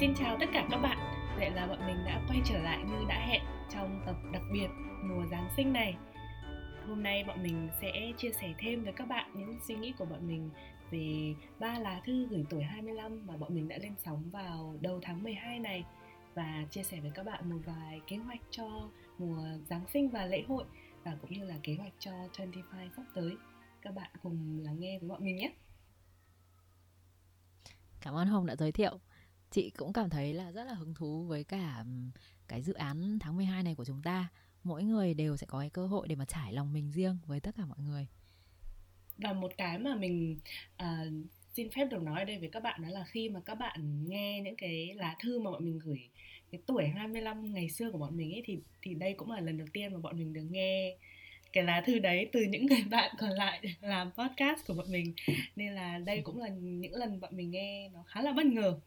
Xin chào tất cả các bạn Vậy là bọn mình đã quay trở lại như đã hẹn trong tập đặc biệt mùa Giáng sinh này Hôm nay bọn mình sẽ chia sẻ thêm với các bạn những suy nghĩ của bọn mình về ba lá thư gửi tuổi 25 mà bọn mình đã lên sóng vào đầu tháng 12 này và chia sẻ với các bạn một vài kế hoạch cho mùa Giáng sinh và lễ hội và cũng như là kế hoạch cho 25 sắp tới. Các bạn cùng lắng nghe với bọn mình nhé. Cảm ơn Hồng đã giới thiệu. Chị cũng cảm thấy là rất là hứng thú với cả cái dự án tháng 12 này của chúng ta. Mỗi người đều sẽ có cái cơ hội để mà trải lòng mình riêng với tất cả mọi người. Và một cái mà mình uh, xin phép được nói ở đây với các bạn đó là khi mà các bạn nghe những cái lá thư mà bọn mình gửi cái tuổi 25 ngày xưa của bọn mình ấy thì thì đây cũng là lần đầu tiên mà bọn mình được nghe cái lá thư đấy từ những người bạn còn lại làm podcast của bọn mình nên là đây cũng là những lần bọn mình nghe nó khá là bất ngờ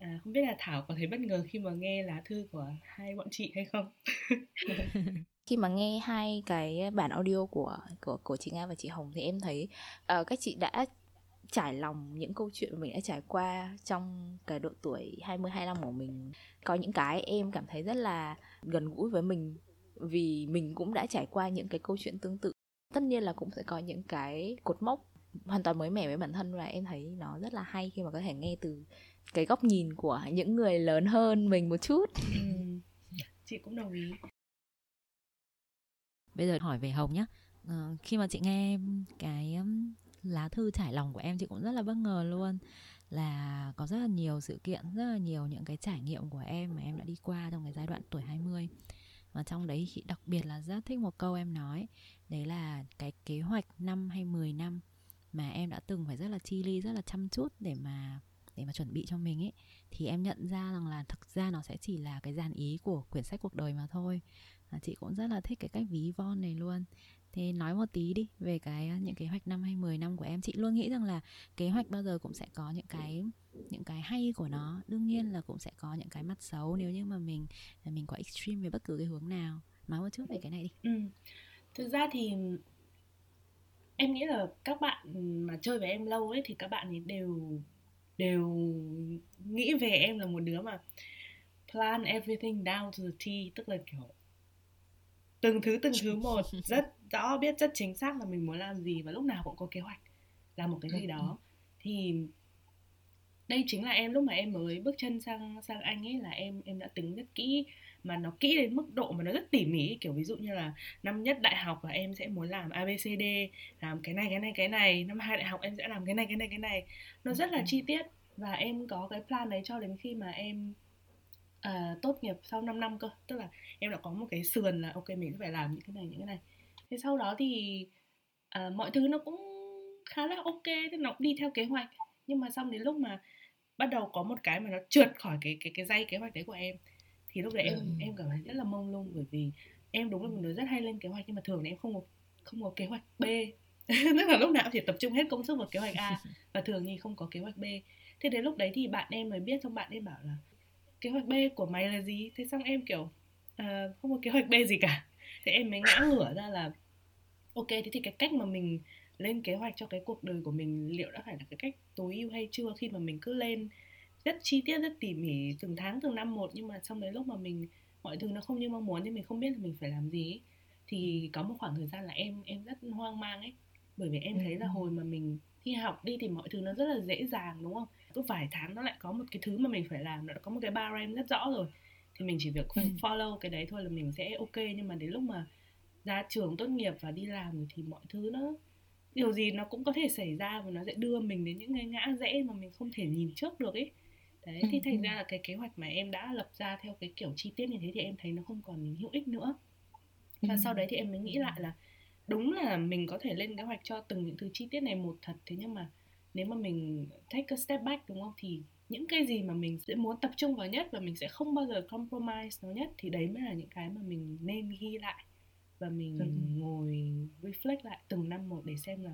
à, không biết là thảo có thấy bất ngờ khi mà nghe lá thư của hai bọn chị hay không khi mà nghe hai cái bản audio của của của chị Nga và chị Hồng thì em thấy uh, các chị đã trải lòng những câu chuyện mình đã trải qua trong cái độ tuổi 20 25 của mình. Có những cái em cảm thấy rất là gần gũi với mình vì mình cũng đã trải qua những cái câu chuyện tương tự. Tất nhiên là cũng sẽ có những cái cột mốc hoàn toàn mới mẻ với bản thân và em thấy nó rất là hay khi mà có thể nghe từ cái góc nhìn của những người lớn hơn mình một chút. Ừ. Chị cũng đồng ý. Bây giờ hỏi về Hồng nhé. Uh, khi mà chị nghe cái lá thư trải lòng của em chị cũng rất là bất ngờ luôn là có rất là nhiều sự kiện, rất là nhiều những cái trải nghiệm của em mà em đã đi qua trong cái giai đoạn tuổi 20 và trong đấy chị đặc biệt là rất thích một câu em nói đấy là cái kế hoạch năm hay 10 năm mà em đã từng phải rất là chi ly rất là chăm chút để mà để mà chuẩn bị cho mình ấy thì em nhận ra rằng là thực ra nó sẽ chỉ là cái dàn ý của quyển sách cuộc đời mà thôi. À, chị cũng rất là thích cái cách ví von này luôn. Thế nói một tí đi về cái à, những kế hoạch năm hay 10 năm của em. Chị luôn nghĩ rằng là kế hoạch bao giờ cũng sẽ có những cái những cái hay của nó. Đương nhiên là cũng sẽ có những cái mặt xấu nếu như mà mình à, mình có extreme về bất cứ cái hướng nào. Nói một chút về cái này đi. Ừ. Thực ra thì em nghĩ là các bạn mà chơi với em lâu ấy thì các bạn ấy đều đều nghĩ về em là một đứa mà plan everything down to the T tức là kiểu từng thứ từng thứ một rất rõ biết rất chính xác là mình muốn làm gì và lúc nào cũng có kế hoạch làm một cái gì đó. thì đây chính là em lúc mà em mới bước chân sang sang anh ấy là em em đã tính rất kỹ mà nó kỹ đến mức độ mà nó rất tỉ mỉ kiểu ví dụ như là năm nhất đại học là em sẽ muốn làm abcd làm cái này cái này cái này. Năm hai đại học em sẽ làm cái này cái này cái này. Nó rất là chi tiết và em có cái plan đấy cho đến khi mà em uh, tốt nghiệp sau 5 năm cơ. Tức là em đã có một cái sườn là ok mình phải làm những cái này những cái này. Thế sau đó thì uh, mọi thứ nó cũng khá là ok thì nó cũng đi theo kế hoạch. Nhưng mà xong đến lúc mà bắt đầu có một cái mà nó trượt khỏi cái cái cái dây kế hoạch đấy của em thì lúc đấy em ừ. em cảm thấy rất là mông lung bởi vì em đúng là một đứa rất hay lên kế hoạch nhưng mà thường thì em không có không có kế hoạch B. Tức là lúc nào cũng chỉ tập trung hết công sức vào kế hoạch A và thường thì không có kế hoạch B. Thế đến lúc đấy thì bạn em mới biết xong bạn em bảo là kế hoạch B của mày là gì? Thế xong em kiểu uh, không có kế hoạch B gì cả. Thế em mới ngã ngửa ra là ok thế thì cái cách mà mình lên kế hoạch cho cái cuộc đời của mình liệu đã phải là cái cách tối ưu hay chưa khi mà mình cứ lên rất chi tiết rất tỉ mỉ từng tháng từng năm một nhưng mà xong đến lúc mà mình mọi thứ nó không như mong muốn thì mình không biết là mình phải làm gì ấy. thì có một khoảng thời gian là em em rất hoang mang ấy bởi vì em thấy là ừ. hồi mà mình thi học đi thì mọi thứ nó rất là dễ dàng đúng không cứ vài tháng nó lại có một cái thứ mà mình phải làm nó đã có một cái bar em rất rõ rồi thì mình chỉ việc ừ. follow cái đấy thôi là mình sẽ ok nhưng mà đến lúc mà ra trường tốt nghiệp và đi làm thì mọi thứ nó điều gì nó cũng có thể xảy ra và nó sẽ đưa mình đến những cái ngã rẽ mà mình không thể nhìn trước được ấy đấy thì thành ra là cái kế hoạch mà em đã lập ra theo cái kiểu chi tiết như thế thì em thấy nó không còn hữu ích nữa. Và sau đấy thì em mới nghĩ lại là đúng là mình có thể lên kế hoạch cho từng những thứ chi tiết này một thật thế nhưng mà nếu mà mình take a step back đúng không? Thì những cái gì mà mình sẽ muốn tập trung vào nhất và mình sẽ không bao giờ compromise nó nhất thì đấy mới là những cái mà mình nên ghi lại và mình ừ. ngồi reflect lại từng năm một để xem là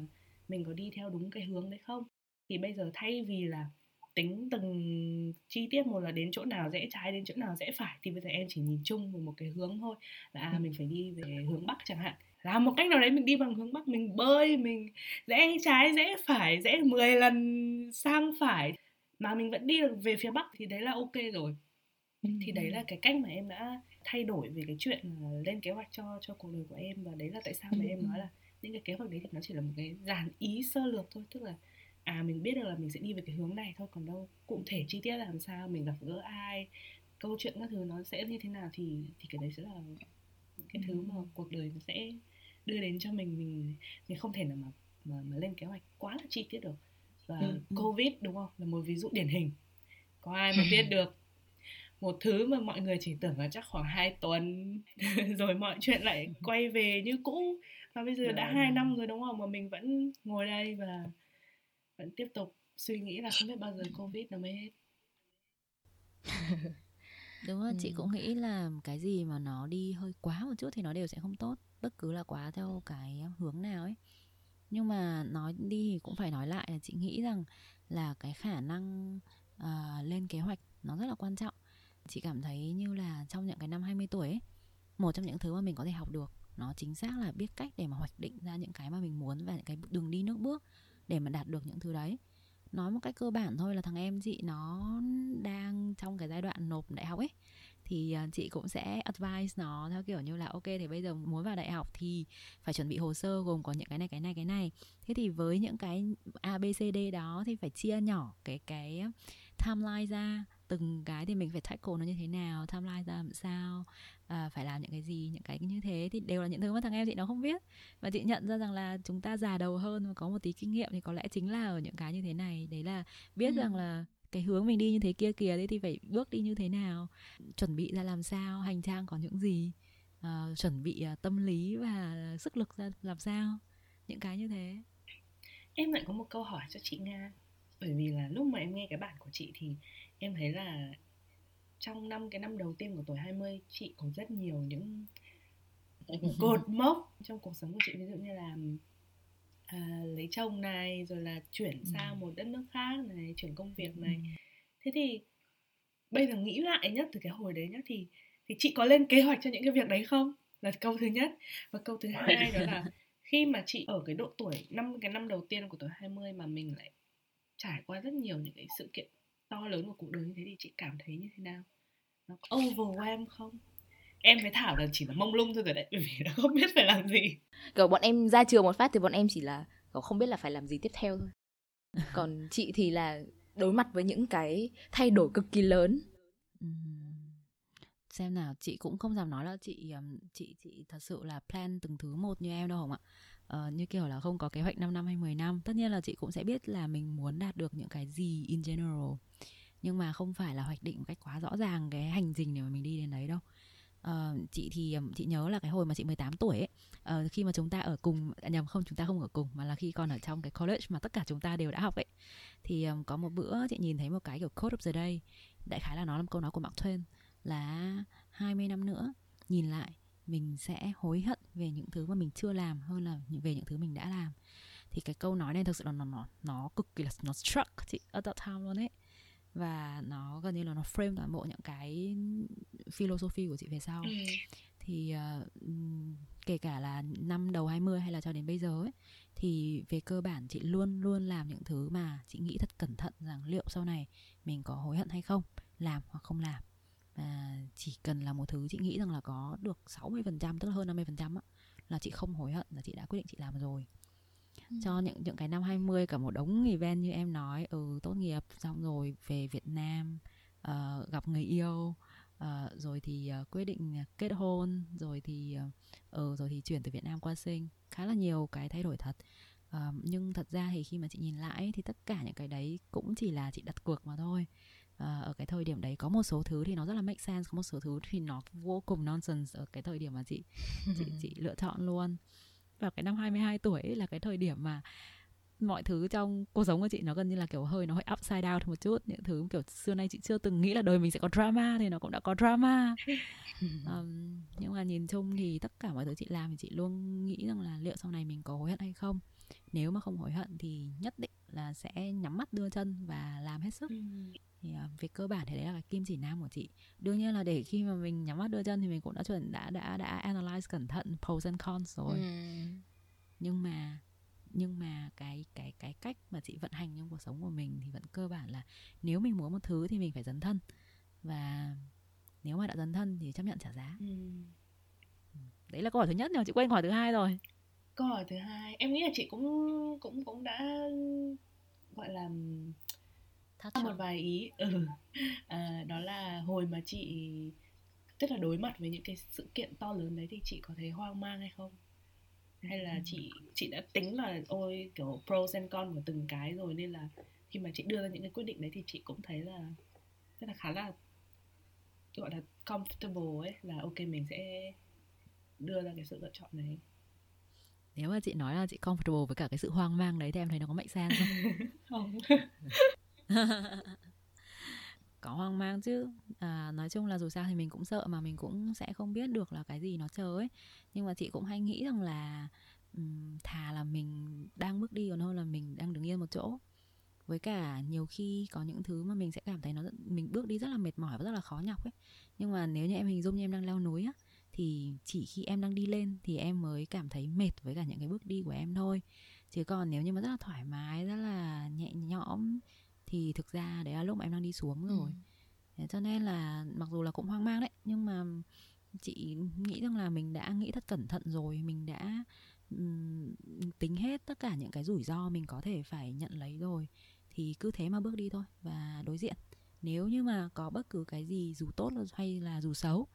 mình có đi theo đúng cái hướng đấy không. Thì bây giờ thay vì là tính từng chi tiết một là đến chỗ nào rẽ trái đến chỗ nào rẽ phải thì bây giờ em chỉ nhìn chung vào một cái hướng thôi. Là à, mình phải đi về hướng bắc chẳng hạn. Làm một cách nào đấy mình đi bằng hướng bắc mình bơi mình rẽ trái rẽ phải rẽ 10 lần sang phải. Mà mình vẫn đi được về phía bắc thì đấy là ok rồi. Thì đấy là cái cách mà em đã thay đổi về cái chuyện lên kế hoạch cho cho cuộc đời của em. Và đấy là tại sao mà em nói là những cái kế hoạch đấy thì nó chỉ là một cái dàn ý sơ lược thôi. Tức là à mình biết được là mình sẽ đi về cái hướng này thôi còn đâu cụ thể chi tiết là làm sao mình gặp gỡ ai câu chuyện các thứ nó sẽ như thế nào thì thì cái đấy sẽ là cái thứ mà cuộc đời nó sẽ đưa đến cho mình. Mình mình không thể nào mà mà, mà lên kế hoạch quá là chi tiết được. Và ừ. covid đúng không? Là một ví dụ điển hình. Có ai mà biết được một thứ mà mọi người chỉ tưởng là chắc khoảng 2 tuần rồi mọi chuyện lại quay về như cũ. Và bây giờ đã hai năm rồi đúng không? Mà mình vẫn ngồi đây và vẫn tiếp tục suy nghĩ là không biết bao giờ covid nó mới hết. Đúng rồi ừ. chị cũng nghĩ là cái gì mà nó đi hơi quá một chút thì nó đều sẽ không tốt bất cứ là quá theo cái hướng nào ấy. Nhưng mà nói đi thì cũng phải nói lại là chị nghĩ rằng là cái khả năng uh, lên kế hoạch nó rất là quan trọng. Chị cảm thấy như là trong những cái năm 20 tuổi ấy một trong những thứ mà mình có thể học được nó chính xác là biết cách để mà hoạch định ra những cái mà mình muốn và những cái đường đi nước bước để mà đạt được những thứ đấy. Nói một cách cơ bản thôi là thằng em chị nó đang trong cái giai đoạn nộp đại học ấy. Thì à, chị cũng sẽ advise nó theo kiểu như là, ok, thì bây giờ muốn vào đại học thì phải chuẩn bị hồ sơ gồm có những cái này cái này cái này. Thế thì với những cái a b c d đó thì phải chia nhỏ cái cái à, timeline ra từng cái thì mình phải tackle nó như thế nào timeline ra làm sao à, phải làm những cái gì những cái như thế thì đều là những thứ mà thằng em chị nó không biết. Và chị nhận ra rằng là chúng ta già đầu hơn và có một tí kinh nghiệm thì có lẽ chính là ở những cái như thế này. Đấy là biết ừ. rằng là cái hướng mình đi như thế kia kìa đấy thì phải bước đi như thế nào chuẩn bị ra làm sao hành trang có những gì uh, chuẩn bị uh, tâm lý và sức lực ra làm sao những cái như thế. Em lại có một câu hỏi cho chị nga bởi vì là lúc mà em nghe cái bản của chị thì em thấy là trong năm cái năm đầu tiên của tuổi 20 chị có rất nhiều những cột mốc trong cuộc sống của chị ví dụ như là à, lấy chồng này rồi là chuyển ừ. sang một đất nước khác này chuyển công việc này ừ. thế thì bây giờ nghĩ lại nhất từ cái hồi đấy nhá thì thì chị có lên kế hoạch cho những cái việc đấy không là câu thứ nhất và câu thứ hai đó là khi mà chị ở cái độ tuổi năm cái năm đầu tiên của tuổi 20 mà mình lại trải qua rất nhiều những cái sự kiện to lớn của cuộc đời như thế thì chị cảm thấy như thế nào? Nó có overwhelm không? Em với thảo là chỉ là mông lung thôi rồi đấy bởi vì nó không biết phải làm gì. Kiểu bọn em ra trường một phát thì bọn em chỉ là không biết là phải làm gì tiếp theo thôi. Còn chị thì là đối mặt với những cái thay đổi cực kỳ lớn. Xem nào chị cũng không dám nói là chị chị chị thật sự là plan từng thứ một như em đâu không ạ uh, như kiểu là không có kế hoạch 5 năm hay 10 năm tất nhiên là chị cũng sẽ biết là mình muốn đạt được những cái gì in general. Nhưng mà không phải là hoạch định một cách quá rõ ràng cái hành trình để mà mình đi đến đấy đâu. Uh, chị thì chị nhớ là cái hồi mà chị 18 tuổi ấy uh, khi mà chúng ta ở cùng à, nhầm không chúng ta không ở cùng mà là khi còn ở trong cái college mà tất cả chúng ta đều đã học ấy. Thì um, có một bữa chị nhìn thấy một cái kiểu code of the day đại khái là nó là một câu nói của Mark Twain là 20 năm nữa nhìn lại mình sẽ hối hận về những thứ mà mình chưa làm hơn là về những thứ mình đã làm. Thì cái câu nói này thực sự là nó nó nó cực kỳ là nó struck chị at that time luôn ấy. Và nó gần như là nó frame toàn bộ những cái philosophy của chị về sau. Ừ. thì uh, kể cả là năm đầu 20 hay là cho đến bây giờ ấy thì về cơ bản chị luôn luôn làm những thứ mà chị nghĩ thật cẩn thận rằng liệu sau này mình có hối hận hay không làm hoặc không làm và chỉ cần là một thứ chị nghĩ rằng là có được 60% tức là hơn 50% á là chị không hối hận là chị đã quyết định chị làm rồi. Ừ. cho những những cái năm 20 cả một đống event như em nói ừ tốt nghiệp xong rồi về Việt Nam uh, gặp người yêu uh, rồi thì uh, quyết định kết hôn rồi thì uh, ừ, rồi thì chuyển từ Việt Nam qua sinh. Khá là nhiều cái thay đổi thật. Uh, nhưng thật ra thì khi mà chị nhìn lại thì tất cả những cái đấy cũng chỉ là chị đặt cược mà thôi uh, ở cái thời điểm đấy có một số thứ thì nó rất là make sense có một số thứ thì nó vô cùng nonsense ở cái thời điểm mà chị chị chị lựa chọn luôn. Vào cái năm 22 tuổi ấy là cái thời điểm mà mọi thứ trong cuộc sống của chị nó gần như là kiểu hơi nó hơi upside down một chút những thứ kiểu xưa nay chị chưa từng nghĩ là đời mình sẽ có drama thì nó cũng đã có drama. Um, nhưng mà nhìn chung thì tất cả mọi thứ chị làm thì chị luôn nghĩ rằng là liệu sau này mình có hối hận hay không? Nếu mà không hối hận thì nhất định là sẽ nhắm mắt đưa chân và làm hết sức. Thì uh, về cơ bản thì đấy là cái kim chỉ nam của chị. Đương nhiên là để khi mà mình nhắm mắt đưa chân thì mình cũng đã chuẩn đã đã đã analyze cẩn thận pros and cons rồi. Ừ. nhưng mà nhưng mà cái cái cái cách mà chị vận hành trong cuộc sống của mình thì vẫn cơ bản là nếu mình muốn một thứ thì mình phải dấn thân. Và nếu mà đã dấn thân thì chấp nhận trả giá. Ừ. đấy là câu hỏi thứ nhất nhưng mà chị quên câu hỏi thứ hai rồi. Câu hỏi thứ hai em nghĩ là chị cũng cũng cũng đã gọi là Thắt một vài ý. Ừ. À, đó là hồi mà chị tức là đối mặt với những cái sự kiện to lớn đấy thì chị có thấy hoang mang hay không? Hay là chị chị đã tính là ôi kiểu pros and cons của từng cái rồi nên là khi mà chị đưa ra những cái quyết định đấy thì chị cũng thấy là rất là khá là gọi là comfortable ấy là ok mình sẽ đưa ra cái sự lựa chọn này nếu mà chị nói là chị comfortable với cả cái sự hoang mang đấy thì em thấy nó có mạnh sang không? Có hoang mang chứ. À, nói chung là dù sao thì mình cũng sợ mà mình cũng sẽ không biết được là cái gì nó chờ ấy. Nhưng mà chị cũng hay nghĩ rằng là um, thà là mình đang bước đi còn hơn là mình đang đứng yên một chỗ. Với cả nhiều khi có những thứ mà mình sẽ cảm thấy nó mình bước đi rất là mệt mỏi và rất là khó nhọc ấy. Nhưng mà nếu như em hình dung như em đang leo núi á thì chỉ khi em đang đi lên thì em mới cảm thấy mệt với cả những cái bước đi của em thôi. Chứ còn nếu như mà rất là thoải mái rất là nhẹ nhõm thì thực ra đấy là lúc mà em đang đi xuống rồi. Ừ. cho nên là mặc dù là cũng hoang mang đấy nhưng mà chị nghĩ rằng là mình đã nghĩ thật cẩn thận rồi. Mình đã um, tính hết tất cả những cái rủi ro mình có thể phải nhận lấy rồi. Thì cứ thế mà bước đi thôi và đối diện. Nếu như mà có bất cứ cái gì dù tốt hay là dù xấu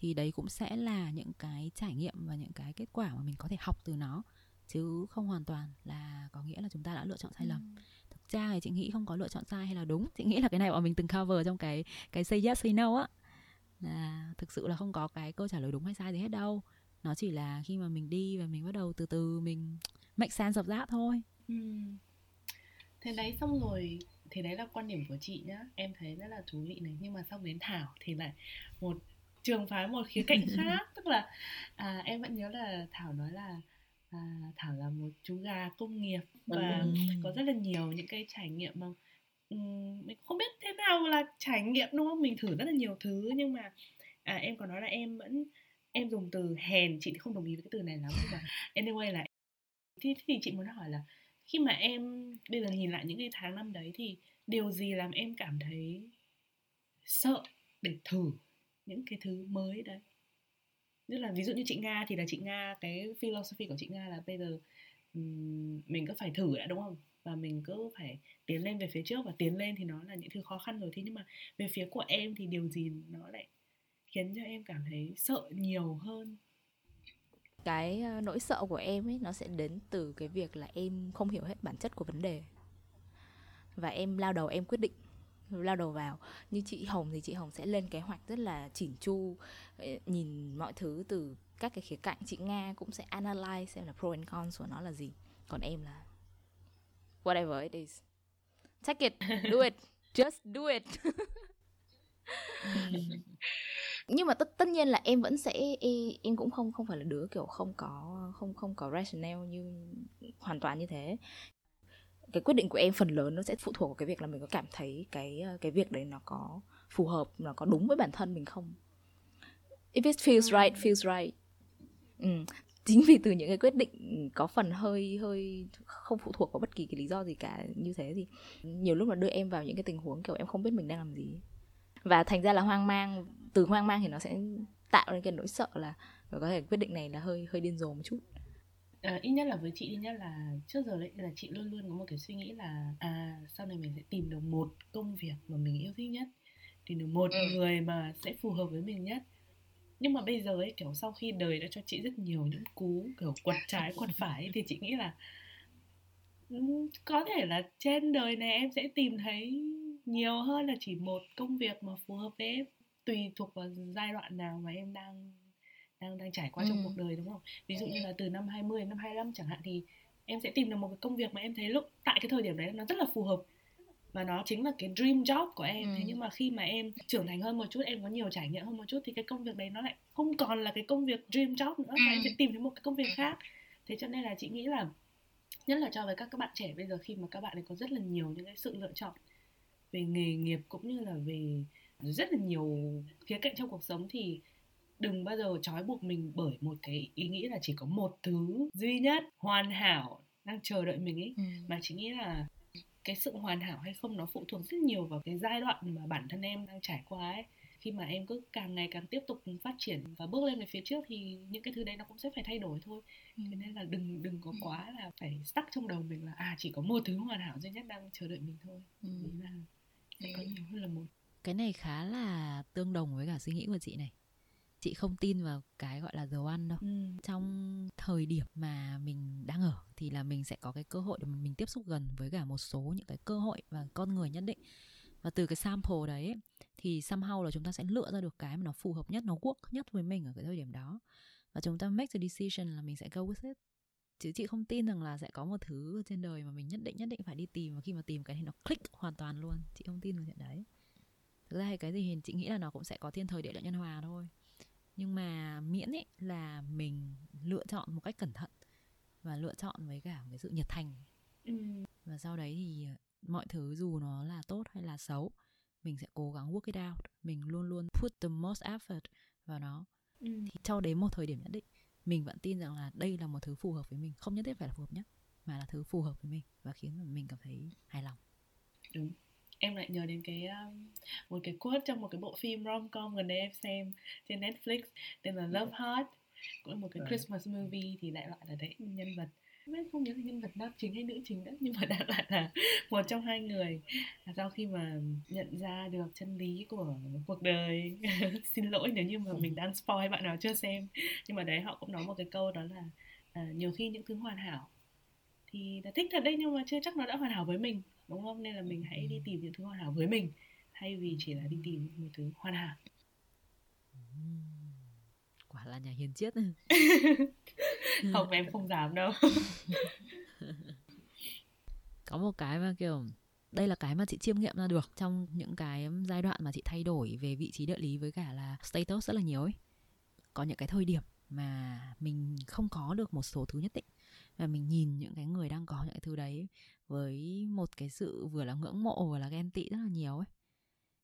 thì đấy cũng sẽ là những cái trải nghiệm và những cái kết quả mà mình có thể học từ nó. Chứ không hoàn toàn là có nghĩa là chúng ta đã lựa chọn sai lầm. Ừ. thực ra thì chị nghĩ không có lựa chọn sai hay là đúng chị nghĩ là cái này bọn mình từng cover trong cái cái say yes say no á. Là thực sự là không có cái câu trả lời đúng hay sai gì hết đâu. Nó chỉ là khi mà mình đi và mình bắt đầu từ từ mình make sense of that thôi. Ừ. thế đấy xong rồi thì đấy là quan điểm của chị nhá. Em thấy rất là thú vị này. Nhưng mà xong đến thảo thì lại một trường phái một khía cạnh khác. Tức là à, em vẫn nhớ là thảo nói là à, thảo là một chú gà công nghiệp và ừ. có rất là nhiều những cái trải nghiệm mà um, mình không biết thế nào là trải nghiệm đúng không? Mình thử rất là nhiều thứ nhưng mà à, em có nói là em vẫn em dùng từ hèn. Chị không đồng ý với cái từ này lắm nhưng mà anyway là thì, thì chị muốn hỏi là khi mà em bây giờ nhìn lại những cái tháng năm đấy thì điều gì làm em cảm thấy sợ để thử những cái thứ mới đấy. Tức là ví dụ như chị nga thì là chị nga cái philosophy của chị nga là bây giờ um, mình cứ phải thử đã đúng không? Và mình cứ phải tiến lên về phía trước và tiến lên thì nó là những thứ khó khăn rồi. Thế nhưng mà về phía của em thì điều gì nó lại khiến cho em cảm thấy sợ nhiều hơn? Cái ờ, nỗi sợ của em ấy nó sẽ đến từ cái việc là em không hiểu hết bản chất của vấn đề. Và em lao đầu em quyết định lao đầu vào. Như chị hồng thì chị hồng sẽ lên kế hoạch rất là chỉn chu ờ, nhìn mọi thứ từ các cái khía cạnh. Chị nga cũng sẽ analyze xem là pro and cons của nó là gì. Còn em là whatever it is. Take it, do it, just do it. Nhưng mà tất tất nhiên là em vẫn sẽ em cũng không không phải là đứa kiểu không có, không không có rationale như, hoàn toàn như thế cái quyết định của em phần lớn nó sẽ phụ thuộc vào cái việc là mình có cảm thấy cái ờ, cái việc đấy nó có phù hợp nó có đúng với bản thân mình không? If it feels right feels right. Ừ. chính vì từ những cái quyết định có phần hơi hơi không phụ thuộc vào bất kỳ cái lý do gì cả như thế thì nhiều lúc là đưa em vào những cái tình huống kiểu em không biết mình đang làm gì. Và thành ra là hoang mang từ hoang mang thì nó sẽ tạo nên cái nỗi sợ là có thể quyết định này là hơi hơi điên rồ một chút à, ít nhất là với chị ít nhất là trước giờ đấy là chị luôn luôn có một cái suy nghĩ là à sau này mình sẽ tìm được một công việc mà mình yêu thích nhất tìm được một ừ. người mà sẽ phù hợp với mình nhất nhưng mà bây giờ ấy kiểu sau khi đời đã cho chị rất nhiều những cú kiểu quật trái quật phải ấy, thì chị nghĩ là có thể là trên đời này em sẽ tìm thấy nhiều hơn là chỉ một công việc mà phù hợp với em tùy thuộc vào giai đoạn nào mà em đang đang đang trải qua ừ. trong cuộc đời đúng không? Ví dụ như là từ năm 20 đến năm 25 chẳng hạn thì em sẽ tìm được một cái công việc mà em thấy lúc tại cái thời điểm đấy nó rất là phù hợp và nó chính là cái dream job của em. Ừ. thế nhưng mà khi mà em trưởng thành hơn một chút em có nhiều trải nghiệm hơn một chút thì cái công việc đấy nó lại không còn là cái công việc dream job nữa mà em sẽ tìm thấy một cái công việc khác. Thế cho nên là chị nghĩ là nhất là cho với các các bạn trẻ bây giờ khi mà các bạn ấy có rất là nhiều những cái sự lựa chọn về nghề nghiệp cũng như là về rất là nhiều khía cạnh trong cuộc sống thì đừng bao giờ trói buộc mình bởi một cái ý nghĩ là chỉ có một thứ duy nhất hoàn hảo đang chờ đợi mình ấy. Ừ. mà chị nghĩ là cái sự hoàn hảo hay không nó phụ thuộc rất nhiều vào cái giai đoạn mà bản thân em đang trải qua ấy. Khi mà em cứ càng ngày càng tiếp tục phát triển và bước lên về phía trước thì những cái thứ đấy nó cũng sẽ phải thay đổi thôi. Ừ. thế nên là đừng đừng có quá là phải stuck trong đầu mình là à chỉ có một thứ hoàn hảo duy nhất đang chờ đợi mình thôi. Ừ. Đấy là sẽ có nhiều hơn là một. Cái này khá là tương đồng với cả suy nghĩ của chị này chị không tin vào cái gọi là the one đâu. Ừ. trong thời điểm mà mình đang ở thì là mình sẽ có cái cơ hội để mình tiếp xúc gần với cả một số những cái cơ hội và con người nhất định. Và từ cái sample đấy ấy, thì somehow là chúng ta sẽ lựa ra được cái mà nó phù hợp nhất nó work nhất với mình ở cái thời điểm đó. Và chúng ta make the decision là mình sẽ go with it. Chứ chị không tin rằng là sẽ có một thứ trên đời mà mình nhất định nhất định phải đi tìm. Và khi mà tìm cái thì nó click hoàn toàn luôn. Chị không tin vào chuyện đấy. Thực ra thì cái gì thì chị nghĩ là nó cũng sẽ có thiên thời địa lợi nhân hòa thôi nhưng mà miễn ấy là mình lựa chọn một cách cẩn thận và lựa chọn với cả cái sự nhiệt thành. Ừ. và sau đấy thì mọi thứ dù nó là tốt hay là xấu mình sẽ cố gắng work it out. Mình luôn luôn put the most effort vào nó. Ừ. thì cho đến một thời điểm nhất định mình vẫn tin rằng là đây là một thứ phù hợp với mình. Không nhất thiết phải là phù hợp nhất mà là thứ phù hợp với mình và khiến mình cảm thấy hài lòng. Đúng em lại nhớ đến cái um, một cái quote trong một cái bộ phim rom-com gần đây em xem trên Netflix tên là Love Heart. Cũng một cái Vâng. Christmas movie thì đại loại là đấy nhân vật. Biết không nhớ là nhân vật nam chính hay nữ chính nữa nhưng mà đại loại là một trong hai người sau khi mà nhận ra được chân lý của cuộc đời. Xin lỗi nếu như mà mình đang spoil bạn nào chưa xem nhưng mà đấy họ cũng nói một cái câu đó là à, nhiều khi những thứ hoàn hảo thì là thích thật đấy nhưng mà chưa chắc nó đã hoàn hảo với mình đúng không? Nên là mình hãy đi tìm những thứ hoàn hảo với mình thay vì chỉ là đi tìm một thứ hoàn hảo. Quả là nhà hiền triết không em không dám đâu. Có một cái mà kiểu đây là cái mà chị chiêm nghiệm ra được trong những cái giai đoạn mà chị thay đổi về vị trí địa lý với cả là status rất là nhiều ấy. Có những cái thời điểm mà mình không có được một số thứ nhất định và mình nhìn những cái người đang có những cái thứ đấy với một cái sự vừa là ngưỡng mộ vừa là ghen tị rất là nhiều ấy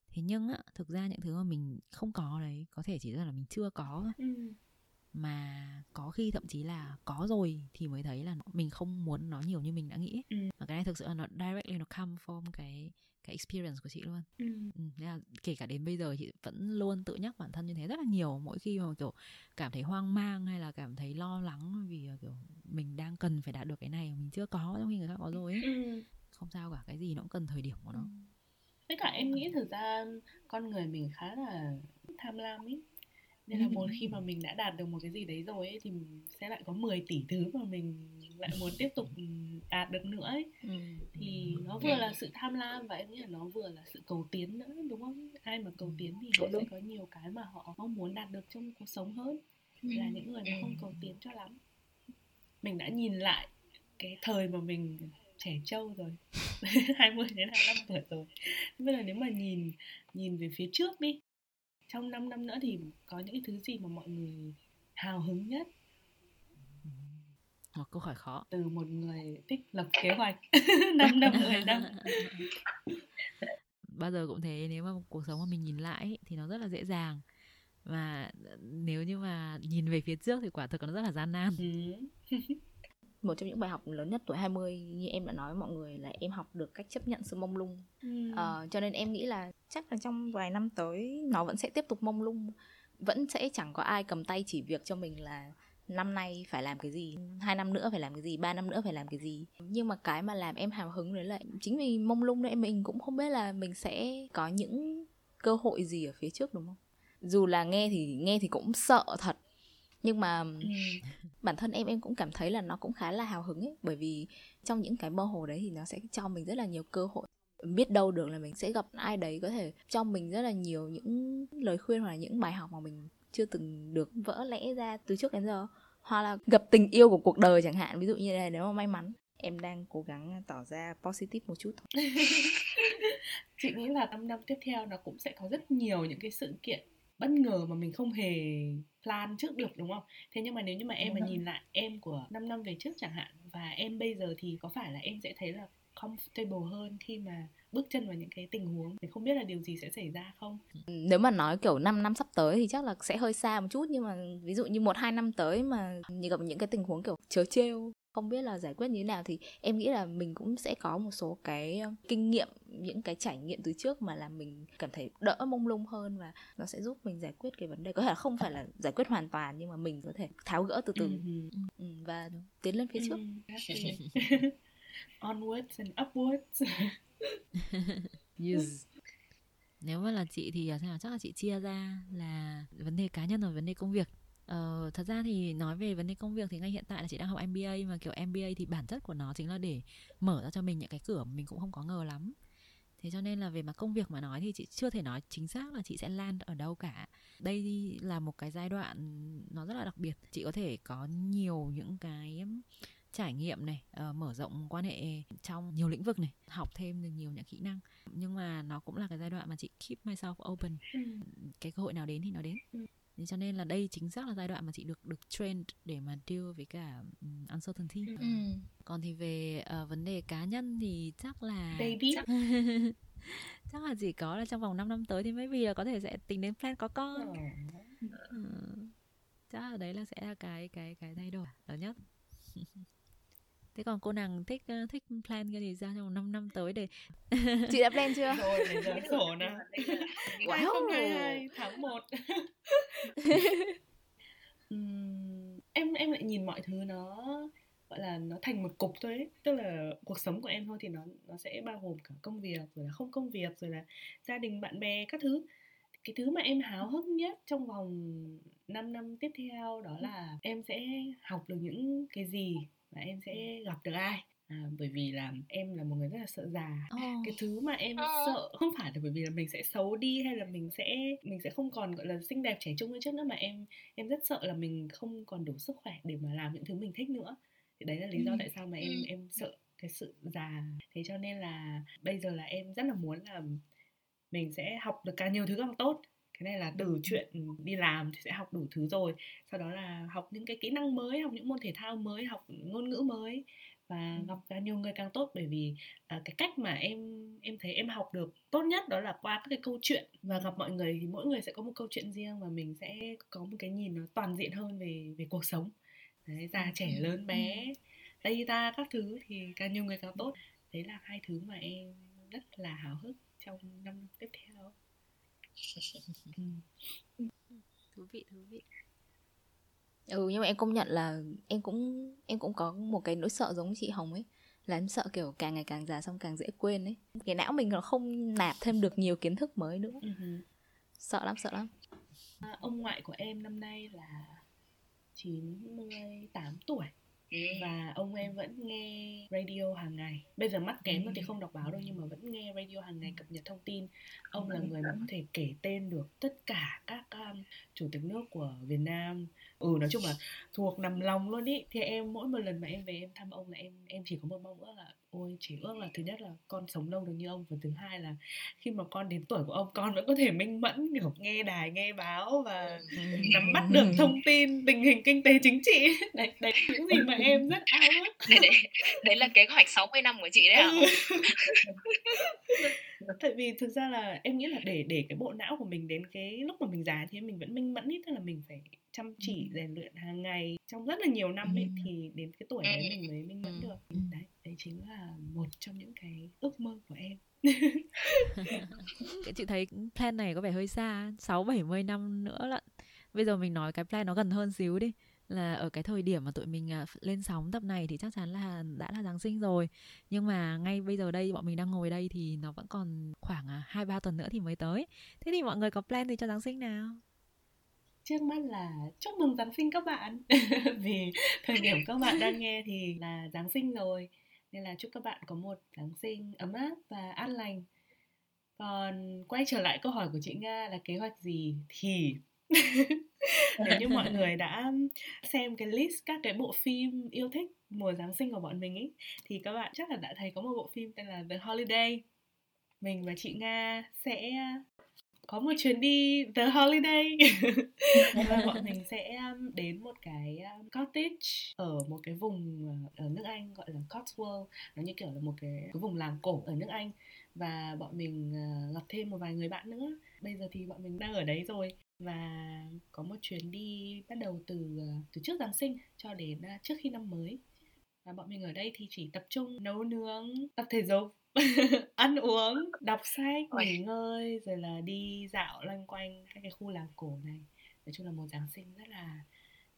thế nhưng á thực ra những thứ mà mình không có đấy có thể chỉ là mình chưa có thôi ừ. mà có khi thậm chí là có rồi thì mới thấy là mình không muốn nó nhiều như mình đã nghĩ. Ừ. và cái này thực sự là nó directly nó come from cái cái experience của chị luôn Ừ. ừ, nên là kể cả đến bây giờ chị vẫn luôn tự nhắc bản thân như thế rất là nhiều mỗi khi mà kiểu cảm thấy hoang mang hay là cảm thấy lo lắng vì là kiểu mình đang cần phải đạt được cái này mình chưa có trong khi người khác có rồi ấy. Ừ. không sao cả cái gì nó cũng cần thời điểm của nó với cả em nghĩ thực ra con người mình khá là tham lam ý nên là một khi mà mình đã đạt được một cái gì đấy rồi ấy thì sẽ lại có 10 tỷ thứ mà mình lại muốn tiếp tục đạt được nữa ấy. Ừ. thì nó vừa là sự tham lam và em nghĩ là nó vừa là sự cầu tiến nữa đúng không? Ai mà cầu tiến thì họ sẽ có nhiều cái mà họ mong muốn đạt được trong cuộc sống hơn là những người mà không cầu tiến cho lắm. Mình đã nhìn lại cái thời mà mình trẻ trâu rồi 20 đến 25 tuổi rồi. Bây giờ nếu mà nhìn nhìn về phía trước đi trong 5 năm nữa thì có những cái thứ gì mà mọi người hào hứng nhất? Một câu hỏi khó. Từ một người thích lập kế hoạch. 5 năm 10 năm. Bao giờ cũng thế nếu mà cuộc sống mà mình nhìn lại ấy, thì nó rất là dễ dàng. Và nếu như mà nhìn về phía trước thì quả thực nó rất là gian nan. Ừ. Một trong những bài học lớn nhất tuổi 20 như em đã nói với mọi người là em học được cách chấp nhận sự mông lung. Ừ. Ờ, cho nên em nghĩ là chắc là trong vài năm tới nó vẫn sẽ tiếp tục mông lung. Vẫn sẽ chẳng có ai cầm tay chỉ việc cho mình là năm nay phải làm cái gì, hai năm nữa phải làm cái gì, ba năm nữa phải làm cái gì. Nhưng mà cái mà làm em hào hứng đấy là chính vì mông lung đấy mình cũng không biết là mình sẽ có những cơ hội gì ở phía trước đúng không? Dù là nghe thì nghe thì cũng sợ thật. Nhưng mà Ừ. bản thân em em cũng cảm thấy là nó cũng khá là hào hứng ấy. Bởi vì trong những cái mơ hồ đấy thì nó sẽ cho mình rất là nhiều cơ hội. Biết đâu được là mình sẽ gặp ai đấy có thể cho mình rất là nhiều những lời khuyên hoặc là những bài học mà mình chưa từng được vỡ lẽ ra từ trước đến giờ. Hoặc là gặp tình yêu của cuộc đời chẳng hạn ví dụ như này nếu mà may mắn. Em đang cố gắng tỏ ra positive một chút thôi. Chị nghĩ là 5 năm tiếp theo nó cũng sẽ có rất nhiều những cái sự kiện bất ngờ mà mình không hề plan trước được đúng không? Thế nhưng mà nếu như mà em mà rồi. nhìn lại em của 5 năm về trước chẳng hạn và em bây giờ thì có phải là em sẽ thấy là comfortable hơn khi mà bước chân vào những cái tình huống mình không biết là điều gì sẽ xảy ra không? nếu mà nói kiểu 5 năm sắp tới thì chắc là sẽ hơi xa một chút nhưng mà ví dụ như một hai năm tới mà như gặp những cái tình huống kiểu chớ trêu không biết là giải quyết như thế nào thì em nghĩ là mình cũng sẽ có một số cái kinh nghiệm những cái trải nghiệm từ trước mà làm mình cảm thấy đỡ mông lung hơn và nó sẽ giúp mình giải quyết cái vấn đề có thể là không phải là giải quyết hoàn toàn nhưng mà mình có thể tháo gỡ từ từ Mhm. ừ, và tiến lên phía trước. Onwards and upwards. yes. nếu mà là chị thì à, xem nào chắc là chị chia ra là vấn đề cá nhân và vấn đề công việc Ờ, thật ra thì nói về vấn đề công việc thì ngay hiện tại là chị đang học MBA mà kiểu MBA thì bản chất của nó chính là để mở ra cho mình những cái cửa mình cũng không có ngờ lắm. Thế cho nên là về mặt công việc mà nói thì chị chưa thể nói chính xác là chị sẽ land ở đâu cả. Đây là một cái giai đoạn nó rất là đặc biệt. Chị có thể có nhiều những cái trải nghiệm này, uh, mở rộng quan hệ trong nhiều lĩnh vực này, học thêm được nhiều những kỹ năng. Nhưng mà nó cũng là cái giai đoạn mà chị keep myself open. Mm. Cái cơ hội nào đến thì nó đến. Thế cho nên là đây chính xác là giai đoạn mà chị được được trained để mà deal với cả um, uncertainty. Ừ. ừ. Còn thì về uh, vấn đề cá nhân thì chắc là Baby. chắc là chỉ có là trong vòng 5 năm tới thì maybe là có thể sẽ tính đến plan có con. Ừ. Chắc là đấy là sẽ là cái cái cái thay đổi lớn nhất. Thế còn cô nàng thích uh, thích plan cái gì ra trong 5 năm tới để chị đã plan chưa Rồi, để giờ sổ nào. Wow. 2022 tháng 1. Ừm, em em lại nhìn mọi thứ nó gọi là nó thành một cục thôi ấy. Tức là cuộc sống của em thôi thì nó nó sẽ bao gồm cả công việc rồi là không công việc rồi là gia đình bạn bè các thứ. Cái thứ mà em háo hức nhất trong vòng 5 năm tiếp theo đó là em sẽ học được những cái gì và em sẽ gặp được ai. À, bởi vì là em là một người rất là sợ già oh, cái thứ mà em Ờ. sợ không phải là bởi vì là mình sẽ xấu đi hay là mình sẽ mình sẽ không còn gọi là xinh đẹp trẻ trung như trước nữa mà em em rất sợ là mình không còn đủ sức khỏe để mà làm những thứ mình thích nữa thì đấy là lý do Ừ. tại sao mà em Ừ. em sợ cái sự già thế cho nên là bây giờ là em rất là muốn là mình sẽ học được càng nhiều thứ càng tốt cái này là từ chuyện đi làm thì sẽ học đủ thứ rồi. Sau đó là học những cái kỹ năng mới học những môn thể thao mới học ngôn ngữ mới và gặp càng nhiều người càng tốt. Bởi vì à, cái cách mà em em thấy em học được tốt nhất đó là qua các cái câu chuyện và gặp mọi người thì mỗi người sẽ có một câu chuyện riêng và mình sẽ có một cái nhìn nó toàn diện hơn về về cuộc sống. Đấy, già trẻ lớn bé tây ta các thứ thì càng nhiều người càng tốt. Đấy là hai thứ mà em rất là háo hức trong năm tiếp theo. Thú vị thú vị. ừ nhưng mà em công nhận là em cũng em cũng có một cái nỗi sợ giống chị Hồng ấy. Là em sợ kiểu càng ngày càng già xong càng dễ quên ấy. Cái não mình nó không nạp thêm được nhiều kiến thức mới nữa. Ừ. sợ lắm sợ lắm. À, ông ngoại của em năm nay là 98 tuổi và ông em vẫn nghe radio hàng ngày. Bây giờ mắt kém rồi thì không đọc báo đâu nhưng mà vẫn nghe radio hàng ngày cập nhật thông tin. Ông là người mà có thể kể tên được tất cả các um, chủ tịch nước của Việt Nam. Ừ nói chung là thuộc nằm lòng luôn ý. Thì em mỗi một lần mà em về em thăm ông là em em chỉ có một mong ước là ôi chỉ ước là thứ nhất là con sống lâu được như ông và thứ hai là khi mà con đến tuổi của ông con vẫn có thể minh mẫn kiểu nghe đài nghe báo và nắm bắt được thông tin tình hình kinh tế chính trị. Đấy đấy là những gì mà em rất ao ước. Đấy, đấy, đấy là kế hoạch 60 năm của chị đấy hả? tại vì thực ra là em nghĩ là để để cái bộ não của mình đến cái lúc mà mình già thì mình vẫn minh mẫn ý tức là mình phải chăm chỉ rèn luyện hàng ngày trong rất là nhiều năm ấy Ừ. thì đến cái tuổi đấy mình mới minh mẫn được Ừ. đấy đấy chính là một trong những cái ước mơ của em chị thấy plan này có vẻ hơi xa 6 70 năm nữa lận. Bây giờ mình nói cái plan nó gần hơn xíu đi là ở cái thời điểm mà tụi mình à, lên sóng tập này thì chắc chắn là đã là Giáng sinh rồi. Nhưng mà ngay bây giờ đây bọn mình đang ngồi đây thì nó vẫn còn khoảng à, 2 3 tuần nữa thì mới tới. Thế thì mọi người có plan gì cho Giáng sinh nào? Trước mắt là chúc mừng Giáng sinh các bạn! Vì thời điểm các bạn đang nghe thì là Giáng sinh rồi, nên là chúc các bạn có một Giáng sinh ấm áp và an lành. Còn quay trở lại câu hỏi của chị Nga là kế hoạch gì thì nếu như mọi người đã xem cái list các cái bộ phim yêu thích mùa Giáng sinh của bọn mình ấy, thì các bạn chắc là đã thấy có một bộ phim tên là The Holiday. Mình và chị Nga sẽ có một chuyến đi The Holiday. Và bọn mình sẽ um, đến một cái um, cottage ở một cái vùng uh, ở nước Anh gọi là Cotswold. Nó như kiểu là một cái, cái vùng làng cổ ở nước Anh. Và bọn mình uh, gặp thêm một vài người bạn nữa. Bây giờ thì bọn mình đang ở đấy rồi. Và có một chuyến đi bắt đầu từ uh, từ trước Giáng sinh cho đến trước khi năm mới. Và bọn mình ở đây thì chỉ tập trung nấu nướng tập thể dục ăn uống đọc sách Ôi. nghỉ ngơi rồi là đi dạo loanh quanh các cái khu làng cổ này nói chung là một giáng sinh rất là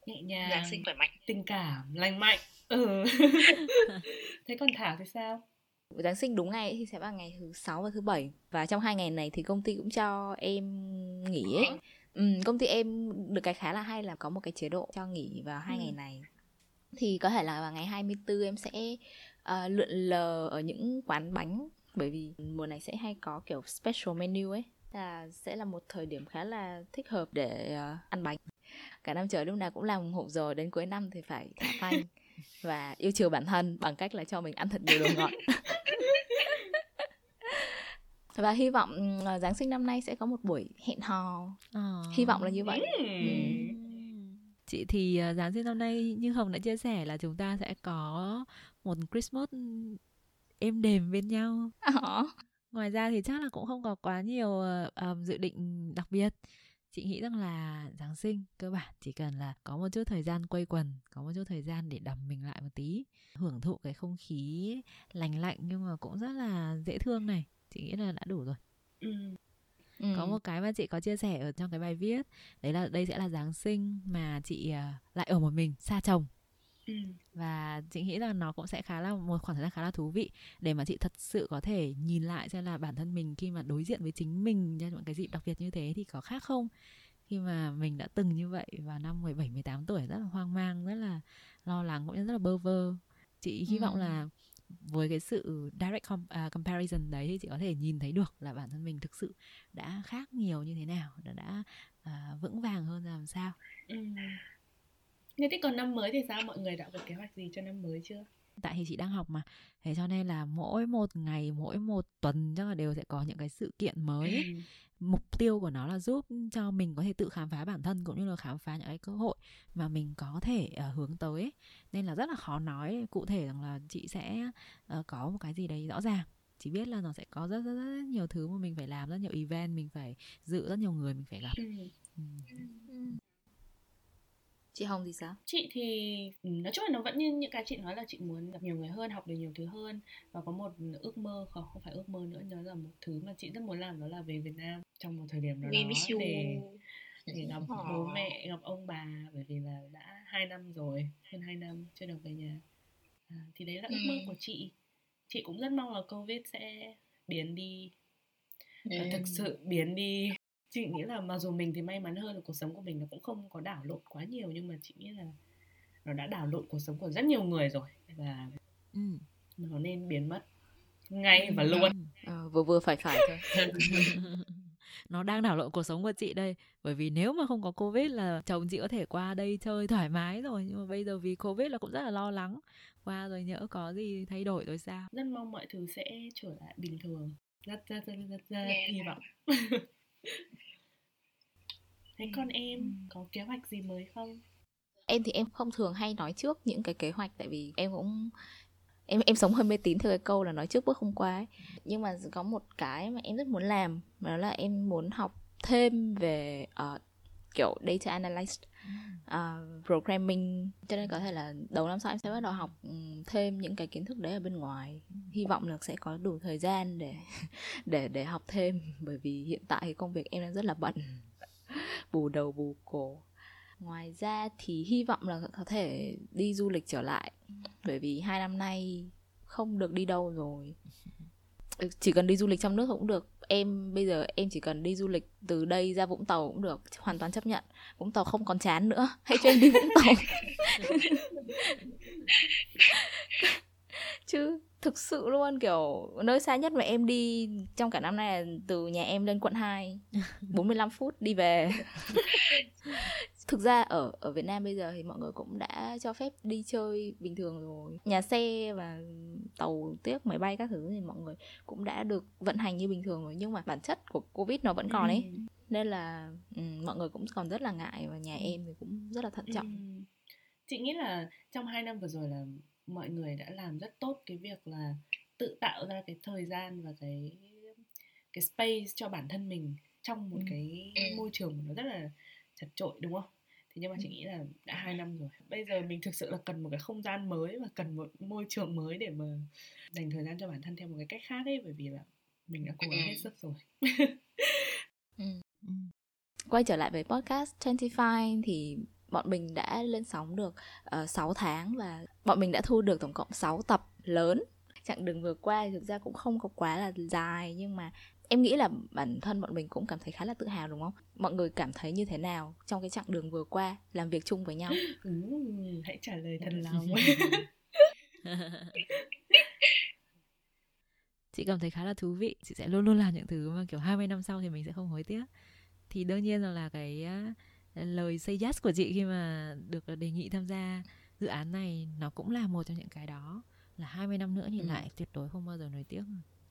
nhẹ nhàng Giáng sinh khỏe mạnh. tình cảm lành mạnh ừ thế còn thảo thì sao Giáng sinh đúng ngày ấy thì sẽ vào ngày thứ sáu và thứ bảy và trong hai ngày này thì công ty cũng cho em nghỉ ấy. Ừ, công ty em được cái khá là hay là có một cái chế độ cho nghỉ vào hai Ừ. ngày này. Thì có thể là vào ngày 24 em sẽ ờ, lượn lờ ở những quán bánh bởi vì mùa này sẽ hay có kiểu special menu ấy là sẽ là một thời điểm khá là thích hợp để ờ, ăn bánh. Cả năm trời lúc nào cũng làm hộp rồi đến cuối năm thì phải thả phanh và yêu chiều bản thân bằng cách là cho mình ăn thật nhiều đồ ngọt. và hy vọng ừ, Giáng sinh năm nay sẽ có một buổi hẹn hò. Ờ. Hy vọng là như vậy. Ừm. Chị thì uh, Giáng sinh năm nay như Hồng đã chia sẻ là chúng ta sẽ có một Christmas êm đềm bên nhau. Ờ. Ngoài ra thì chắc là cũng không có quá nhiều ờ, ờm, dự định đặc biệt. Chị nghĩ rằng là Giáng sinh cơ bản chỉ cần là có một chút thời gian quây quần, có một chút thời gian để đầm mình lại một tí, hưởng thụ cái không khí lành lạnh nhưng mà cũng rất là dễ thương này. Chị nghĩ là đã đủ rồi. Ừ. Có một cái mà chị có chia sẻ ở trong cái bài viết, đấy là đây sẽ là Giáng sinh mà chị ờ, lại ở một mình, xa chồng Ừm. và chị nghĩ là nó cũng sẽ khá là một khoảng thời gian khá là thú vị để mà chị thật sự có thể nhìn lại xem là bản thân mình khi mà đối diện với chính mình trong những cái dịp đặc biệt như thế thì có khác không khi mà mình đã từng như vậy vào năm 17 18 tuổi rất là hoang mang rất là lo lắng cũng như rất là bơ vơ chị hy vọng Ừ. là với cái sự direct com- à, comparison đấy thì chị có thể nhìn thấy được là bản thân mình thực sự đã khác nhiều như thế nào đã đã à, vững vàng hơn làm sao Ừm. Thế thì còn năm mới thì sao? Mọi người đã có kế hoạch gì cho năm mới chưa? tại thì chị đang học mà thế cho nên là mỗi một ngày mỗi một tuần chắc là đều sẽ có những cái sự kiện mới ấy. Mục tiêu của nó là giúp cho mình có thể tự khám phá bản thân cũng như là khám phá những cái cơ hội mà mình có thể ờ, hướng tới ấy. nên là rất là khó nói cụ thể rằng là chị sẽ ờ, có một cái gì đấy rõ ràng chỉ biết là nó sẽ có rất, rất rất nhiều thứ mà mình phải làm rất nhiều event mình phải dự rất nhiều người mình phải gặp Ừm. ừ. Ừ. Chị Hồng thì sao? Chị thì ừ, nói chung là nó vẫn như những cái chị nói là chị muốn gặp nhiều người hơn, học được nhiều thứ hơn và có một ước mơ không không phải ước mơ nữa, nó là một thứ mà chị rất muốn làm đó là về Việt Nam trong một thời điểm nào đó để để gặp Ờ. bố mẹ, gặp ông bà bởi vì là đã hai năm rồi, hơn hai năm chưa được về nhà. À, thì đấy là ước mơ Ừ. của chị. Chị cũng rất mong là Covid sẽ biến đi và Ừ. thực sự biến đi chị nghĩ là mặc dù mình thì may mắn hơn cuộc sống của mình nó cũng không có đảo lộn quá nhiều nhưng mà chị nghĩ là nó đã đảo lộn cuộc sống của rất nhiều người rồi và Ừ. nó nên biến mất ngay và luôn. Ờ, vừa vừa phải phải thôi. nó đang đảo lộn cuộc sống của chị đây bởi vì nếu mà không có covid là chồng chị có thể qua đây chơi thoải mái rồi nhưng mà bây giờ vì covid là cũng rất là lo lắng. Qua rồi nhỡ có gì thay đổi rồi sao? Rất mong mọi thứ sẽ trở lại bình thường. Rất rất rất rất, rất hy vọng thế con em có kế hoạch gì mới không em thì em không thường hay nói trước những cái kế hoạch tại vì em cũng em em sống hơi mê tín theo cái câu là nói trước bước không qua ấy. nhưng mà có một cái mà em rất muốn làm đó là em muốn học thêm về ờ, kiểu data analyst ờ, programming. Cho nên có thể là đầu năm sau em sẽ bắt đầu học ừm, thêm những cái kiến thức đấy ở bên ngoài. Hy vọng là sẽ có đủ thời gian để để để học thêm bởi vì hiện tại thì công việc em đang rất là bận bù đầu bù cổ. Ngoài ra thì hy vọng là có thể đi du lịch trở lại bởi vì hai năm nay không được đi đâu rồi. Ừ, chỉ cần đi du lịch trong nước cũng được. Em bây giờ em chỉ cần đi du lịch từ đây ra vũng tàu cũng được. Hoàn toàn chấp nhận. Vũng tàu không còn chán nữa. Hãy cho em đi vũng tàu. Chứ thực sự luôn kiểu nơi xa nhất mà em đi trong cả năm nay là từ nhà em lên quận 2 45 phút đi về thực ra ở ở Việt Nam bây giờ thì mọi người cũng đã cho phép đi chơi bình thường rồi nhà xe và tàu tiếc máy bay các thứ thì mọi người cũng đã được vận hành như bình thường rồi nhưng mà bản chất của covid nó vẫn còn ấy Ừ. nên là ừ, mọi người cũng còn rất là ngại và nhà em thì cũng rất là thận trọng Ừm. Chị nghĩ là trong hai năm vừa rồi là mọi người đã làm rất tốt cái việc là tự tạo ra cái thời gian và cái cái space cho bản thân mình trong một Ừ. cái Ừ. môi trường nó rất là chật trội đúng không? Thế nhưng mà chị nghĩ là đã hai năm rồi bây giờ mình thực sự là cần một cái không gian mới và cần một môi trường mới để mà dành thời gian cho bản thân theo một cái cách khác ấy bởi vì là mình đã cố gắng hết sức rồi ừ. Ừ. quay trở lại với podcast 25 thì bọn mình đã lên sóng được uh, ờ, 6 tháng và bọn mình đã thu được tổng cộng 6 tập lớn chặng đường vừa qua thực ra cũng không có quá là dài nhưng mà em nghĩ là bản thân bọn mình cũng cảm thấy khá là tự hào đúng không? Mọi người cảm thấy như thế nào trong cái chặng đường vừa qua làm việc chung với nhau? Ừ, hãy trả lời thật lòng. Chị cảm thấy khá là thú vị. Chị sẽ luôn luôn làm những thứ mà kiểu 20 năm sau thì mình sẽ không hối tiếc. Thì đương nhiên rằng là cái lời say yes của chị khi mà được đề nghị tham gia dự án này nó cũng là một trong những cái đó. Là 20 năm nữa nhìn ừ. lại tuyệt đối không bao giờ nuối tiếc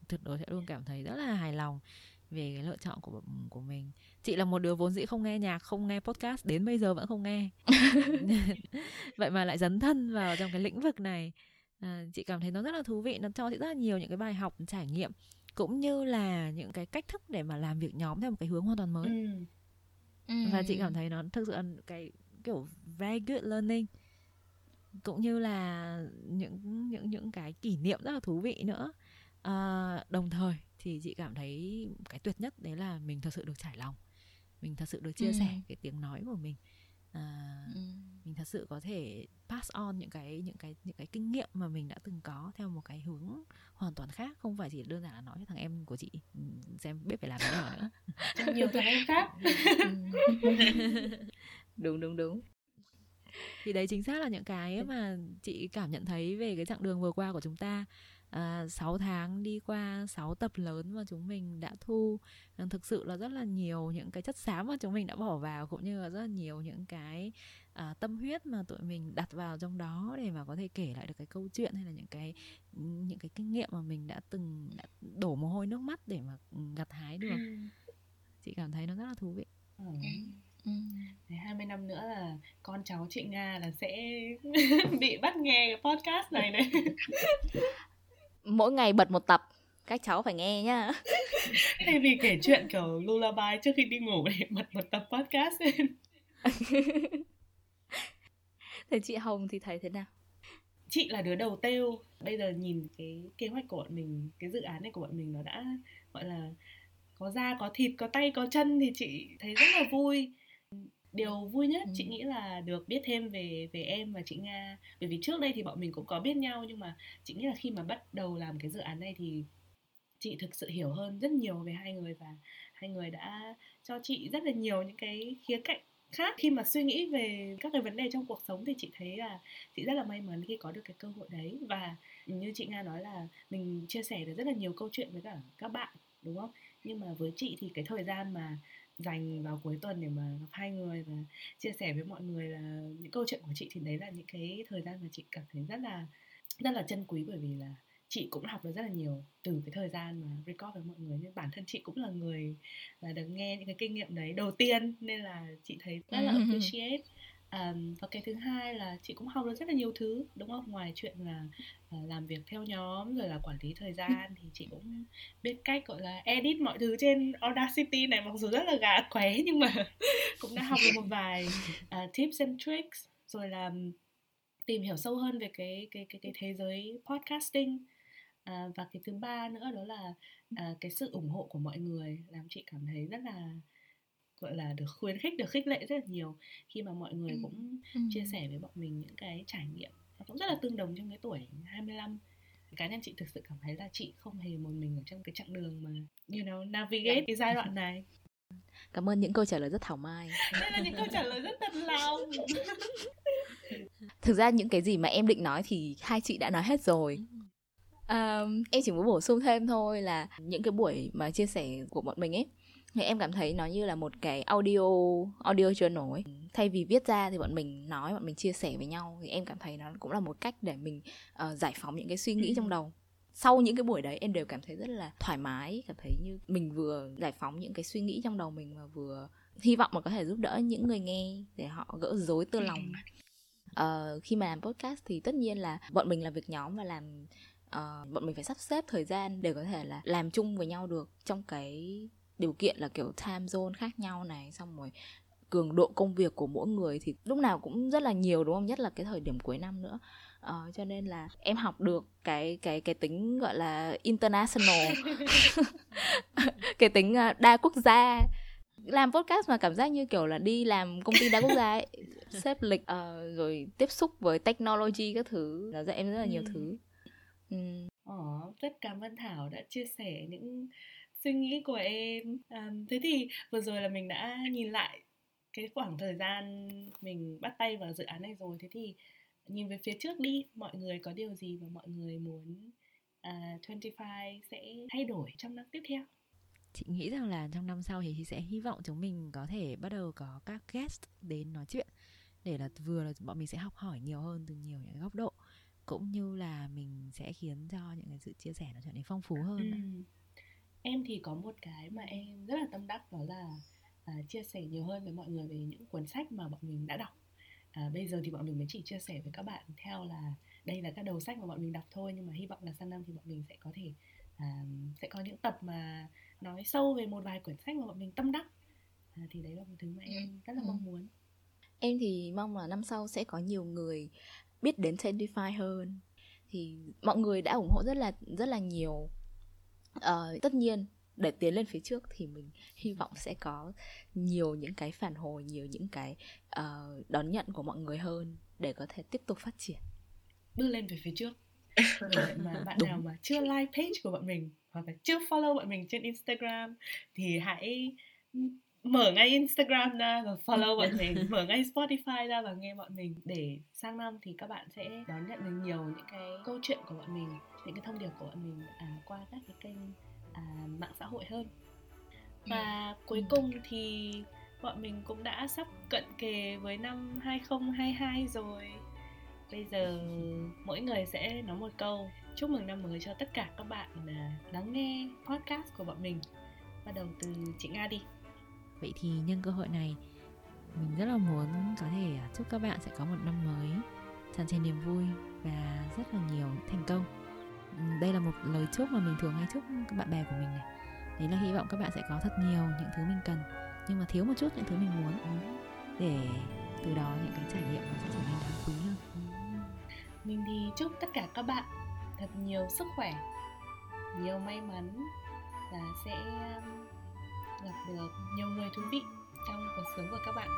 tuyệt đối sẽ luôn cảm thấy rất là hài lòng về cái lựa chọn của của mình. Chị là một đứa vốn dĩ không nghe nhạc không nghe podcast đến bây giờ vẫn không nghe. Vậy mà lại dấn thân vào trong cái lĩnh vực này. À, chị cảm thấy nó rất là thú vị nó cho chị rất là nhiều những cái bài học trải nghiệm cũng như là những cái cách thức để mà làm việc nhóm theo một cái hướng hoàn toàn mới. Ừ. và chị cảm thấy nó thực sự là cái kiểu very good learning cũng như là những những những cái kỷ niệm rất là thú vị nữa à, đồng thời thì chị cảm thấy cái tuyệt nhất đấy là mình thật sự được trải lòng. Mình thật sự được chia ừ. sẻ cái tiếng nói của mình. À, ừ. mình thật sự có thể pass on những cái những cái những cái kinh nghiệm mà mình đã từng có theo một cái hướng hoàn toàn khác. Không phải chỉ đơn giản là nói cho thằng em của chị ừ, xem biết phải làm thế nào nữa. Nhiều thằng em khác. Đúng đúng đúng. Thì đấy chính xác là những cái mà chị cảm nhận thấy về cái chặng đường vừa qua của chúng ta à, 6 tháng đi qua 6 tập lớn mà chúng mình đã thu thực sự là rất là nhiều những cái chất xám mà chúng mình đã bỏ vào cũng như là rất là nhiều những cái à, tâm huyết mà tụi mình đặt vào trong đó để mà có thể kể lại được cái câu chuyện hay là những cái những cái kinh nghiệm mà mình đã từng đã đổ mồ hôi nước mắt để mà gặt hái được ừ. chị cảm thấy nó rất là thú vị ừ. Ừ. 20 năm nữa là con cháu chị Nga là sẽ bị bắt nghe cái podcast này này mỗi ngày bật một tập. Các cháu phải nghe nhá. Thay vì kể chuyện kiểu lullaby trước khi đi ngủ để bật một tập podcast lên. Thế chị Hồng thì thấy thế nào? Chị là đứa đầu tiêu bây giờ nhìn cái kế hoạch của bọn mình cái dự án này của bọn mình nó đã gọi là có da có thịt có tay có chân thì chị thấy rất là vui điều vui nhất ừ. chị nghĩ là được biết thêm về về em và chị nga. Bởi vì trước đây thì bọn mình cũng có biết nhau nhưng mà chị nghĩ là khi mà bắt đầu làm cái dự án này thì chị thực sự hiểu hơn rất nhiều về hai người và hai người đã cho chị rất là nhiều những cái khía cạnh khác. Khi mà suy nghĩ về các cái vấn đề trong cuộc sống thì chị thấy là chị rất là may mắn khi có được cái cơ hội đấy. Và như chị nga nói là mình chia sẻ được rất là nhiều câu chuyện với cả các bạn đúng không? Nhưng mà với chị thì cái thời gian mà dành vào cuối tuần để mà gặp hai người và chia sẻ với mọi người là những câu chuyện của chị thì đấy là những cái thời gian mà chị cảm thấy rất là rất là chân quý. Bởi vì là chị cũng học được rất là nhiều từ cái thời gian mà record với mọi người nên bản thân chị cũng là người là được nghe những cái kinh nghiệm đấy đầu tiên nên là chị thấy rất là appreciate um, và cái thứ hai là chị cũng học được rất là nhiều thứ đúng không? Ngoài chuyện là uh, làm việc theo nhóm rồi là quản lý thời gian thì chị cũng biết cách gọi là edit mọi thứ trên Audacity này mặc dù rất là gà qué nhưng mà cũng đã học được một vài uh, tips and tricks rồi là tìm hiểu sâu hơn về cái cái cái cái thế giới podcasting. À, và cái thứ ba nữa đó là à, cái sự ủng hộ của mọi người làm chị cảm thấy rất là gọi là được khuyến khích được khích lệ rất là nhiều khi mà mọi người ừ. cũng ừ. chia sẻ với bọn mình những cái trải nghiệm nó cũng rất là tương đồng trong cái tuổi 25 cá nhân chị thực sự cảm thấy là chị không hề một mình ở trong cái chặng đường mà you know navigate cái giai đoạn này cảm ơn những câu trả lời rất thảo mai đây là những câu trả lời rất thật lòng thực ra những cái gì mà em định nói thì hai chị đã nói hết rồi um, em chỉ muốn bổ sung thêm thôi là những cái buổi mà chia sẻ của bọn mình ấy thì em cảm thấy nó như là một cái audio audio journal ấy thay vì viết ra thì bọn mình nói bọn mình chia sẻ với nhau. Thì em cảm thấy nó cũng là một cách để mình uh, giải phóng những cái suy nghĩ trong đầu. Sau những cái buổi đấy em đều cảm thấy rất là thoải mái cảm thấy như mình vừa giải phóng những cái suy nghĩ trong đầu mình và vừa hy vọng mà có thể giúp đỡ những người nghe để họ gỡ rối tư lòng. Uh, khi mà làm podcast thì tất nhiên là bọn mình làm việc nhóm và làm uh, bọn mình phải sắp xếp thời gian để có thể là làm chung với nhau được trong cái điều kiện là kiểu time zone khác nhau này xong rồi cường độ công việc của mỗi người thì lúc nào cũng rất là nhiều đúng không? Nhất là cái thời điểm cuối năm nữa. Uh, cho nên là em học được cái cái cái tính gọi là international. Cái tính uh, đa quốc gia. Làm podcast mà cảm giác như kiểu là đi làm công ty đa quốc gia ấy xếp lịch uh, rồi tiếp xúc với technology các thứ nó dạy em rất là nhiều ừ. thứ. Ừ. Ồ, rất cảm ơn Thảo đã chia sẻ những suy nghĩ của em. À, thế thì vừa rồi là mình đã nhìn lại cái khoảng thời gian mình bắt tay vào dự án này rồi. Thế thì nhìn về phía trước đi mọi người có điều gì mà mọi người muốn uh, à, 25 sẽ thay đổi trong năm tiếp theo? Chị nghĩ rằng là trong năm sau thì chị sẽ hy vọng chúng mình có thể bắt đầu có các guest đến nói chuyện để là vừa là bọn mình sẽ học hỏi nhiều hơn từ nhiều những góc độ cũng như là mình sẽ khiến cho những cái sự chia sẻ nó trở nên phong phú hơn ừ. Em thì có một cái mà em rất là tâm đắc đó là à, chia sẻ nhiều hơn với mọi người về những cuốn sách mà bọn mình đã đọc. À, bây giờ thì bọn mình mới chỉ chia sẻ với các bạn theo là đây là các đầu sách mà bọn mình đọc thôi nhưng mà hy vọng là sang năm thì bọn mình sẽ có thể à, sẽ có những tập mà nói sâu về một vài quyển sách mà bọn mình tâm đắc. À, thì đấy là một thứ mà em rất là ừ. mong muốn. Em thì mong là năm sau sẽ có nhiều người biết đến Tendify hơn. Thì mọi người đã ủng hộ rất là rất là nhiều uh, tất nhiên để tiến lên phía trước thì mình hy vọng sẽ có nhiều những cái phản hồi nhiều những cái uh, đón nhận của mọi người hơn để có thể tiếp tục phát triển bước lên về phía trước để mà bạn Đúng. nào mà chưa like page của bọn mình hoặc là chưa follow bọn mình trên Instagram thì hãy mở ngay Instagram ra và follow bọn mình mở ngay Spotify ra và nghe bọn mình. Để sang năm thì các bạn sẽ đón nhận được nhiều những cái câu chuyện của bọn mình những cái thông điệp của bọn mình à, qua các cái kênh à, mạng xã hội hơn. Và ừ. cuối cùng thì bọn mình cũng đã sắp cận kề với năm 2022 rồi. Bây giờ mỗi người sẽ nói một câu. Chúc mừng năm mới cho tất cả các bạn à, lắng nghe podcast của bọn mình. Bắt đầu từ chị Nga đi Vậy thì nhân cơ hội này, Mình rất là muốn có thể à, chúc các bạn sẽ có một năm mới tràn trề niềm vui và rất là nhiều thành công. Ừ, đây là một lời chúc mà mình thường hay chúc các bạn bè của mình này. Đấy là hy vọng các bạn sẽ có thật nhiều những thứ mình cần, nhưng mà thiếu một chút những thứ mình muốn để từ đó những cái trải nghiệm nó sẽ trở nên đáng quý hơn. Mình thì chúc tất cả các bạn thật nhiều sức khỏe, nhiều may mắn và sẽ gặp được nhiều người thú vị trong cuộc sống của các bạn.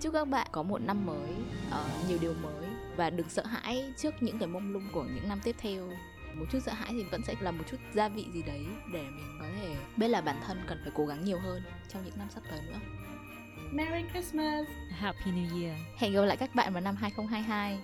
Chúc các bạn có một năm mới uh, nhiều điều mới và đừng sợ hãi trước những cái mông lung của những năm tiếp theo. Một chút sợ hãi thì vẫn sẽ là một chút gia vị gì đấy để mình có thể biết là bản thân cần phải cố gắng nhiều hơn trong những năm sắp tới nữa. Merry Christmas! Happy New Year! Hẹn gặp lại các bạn vào năm 2022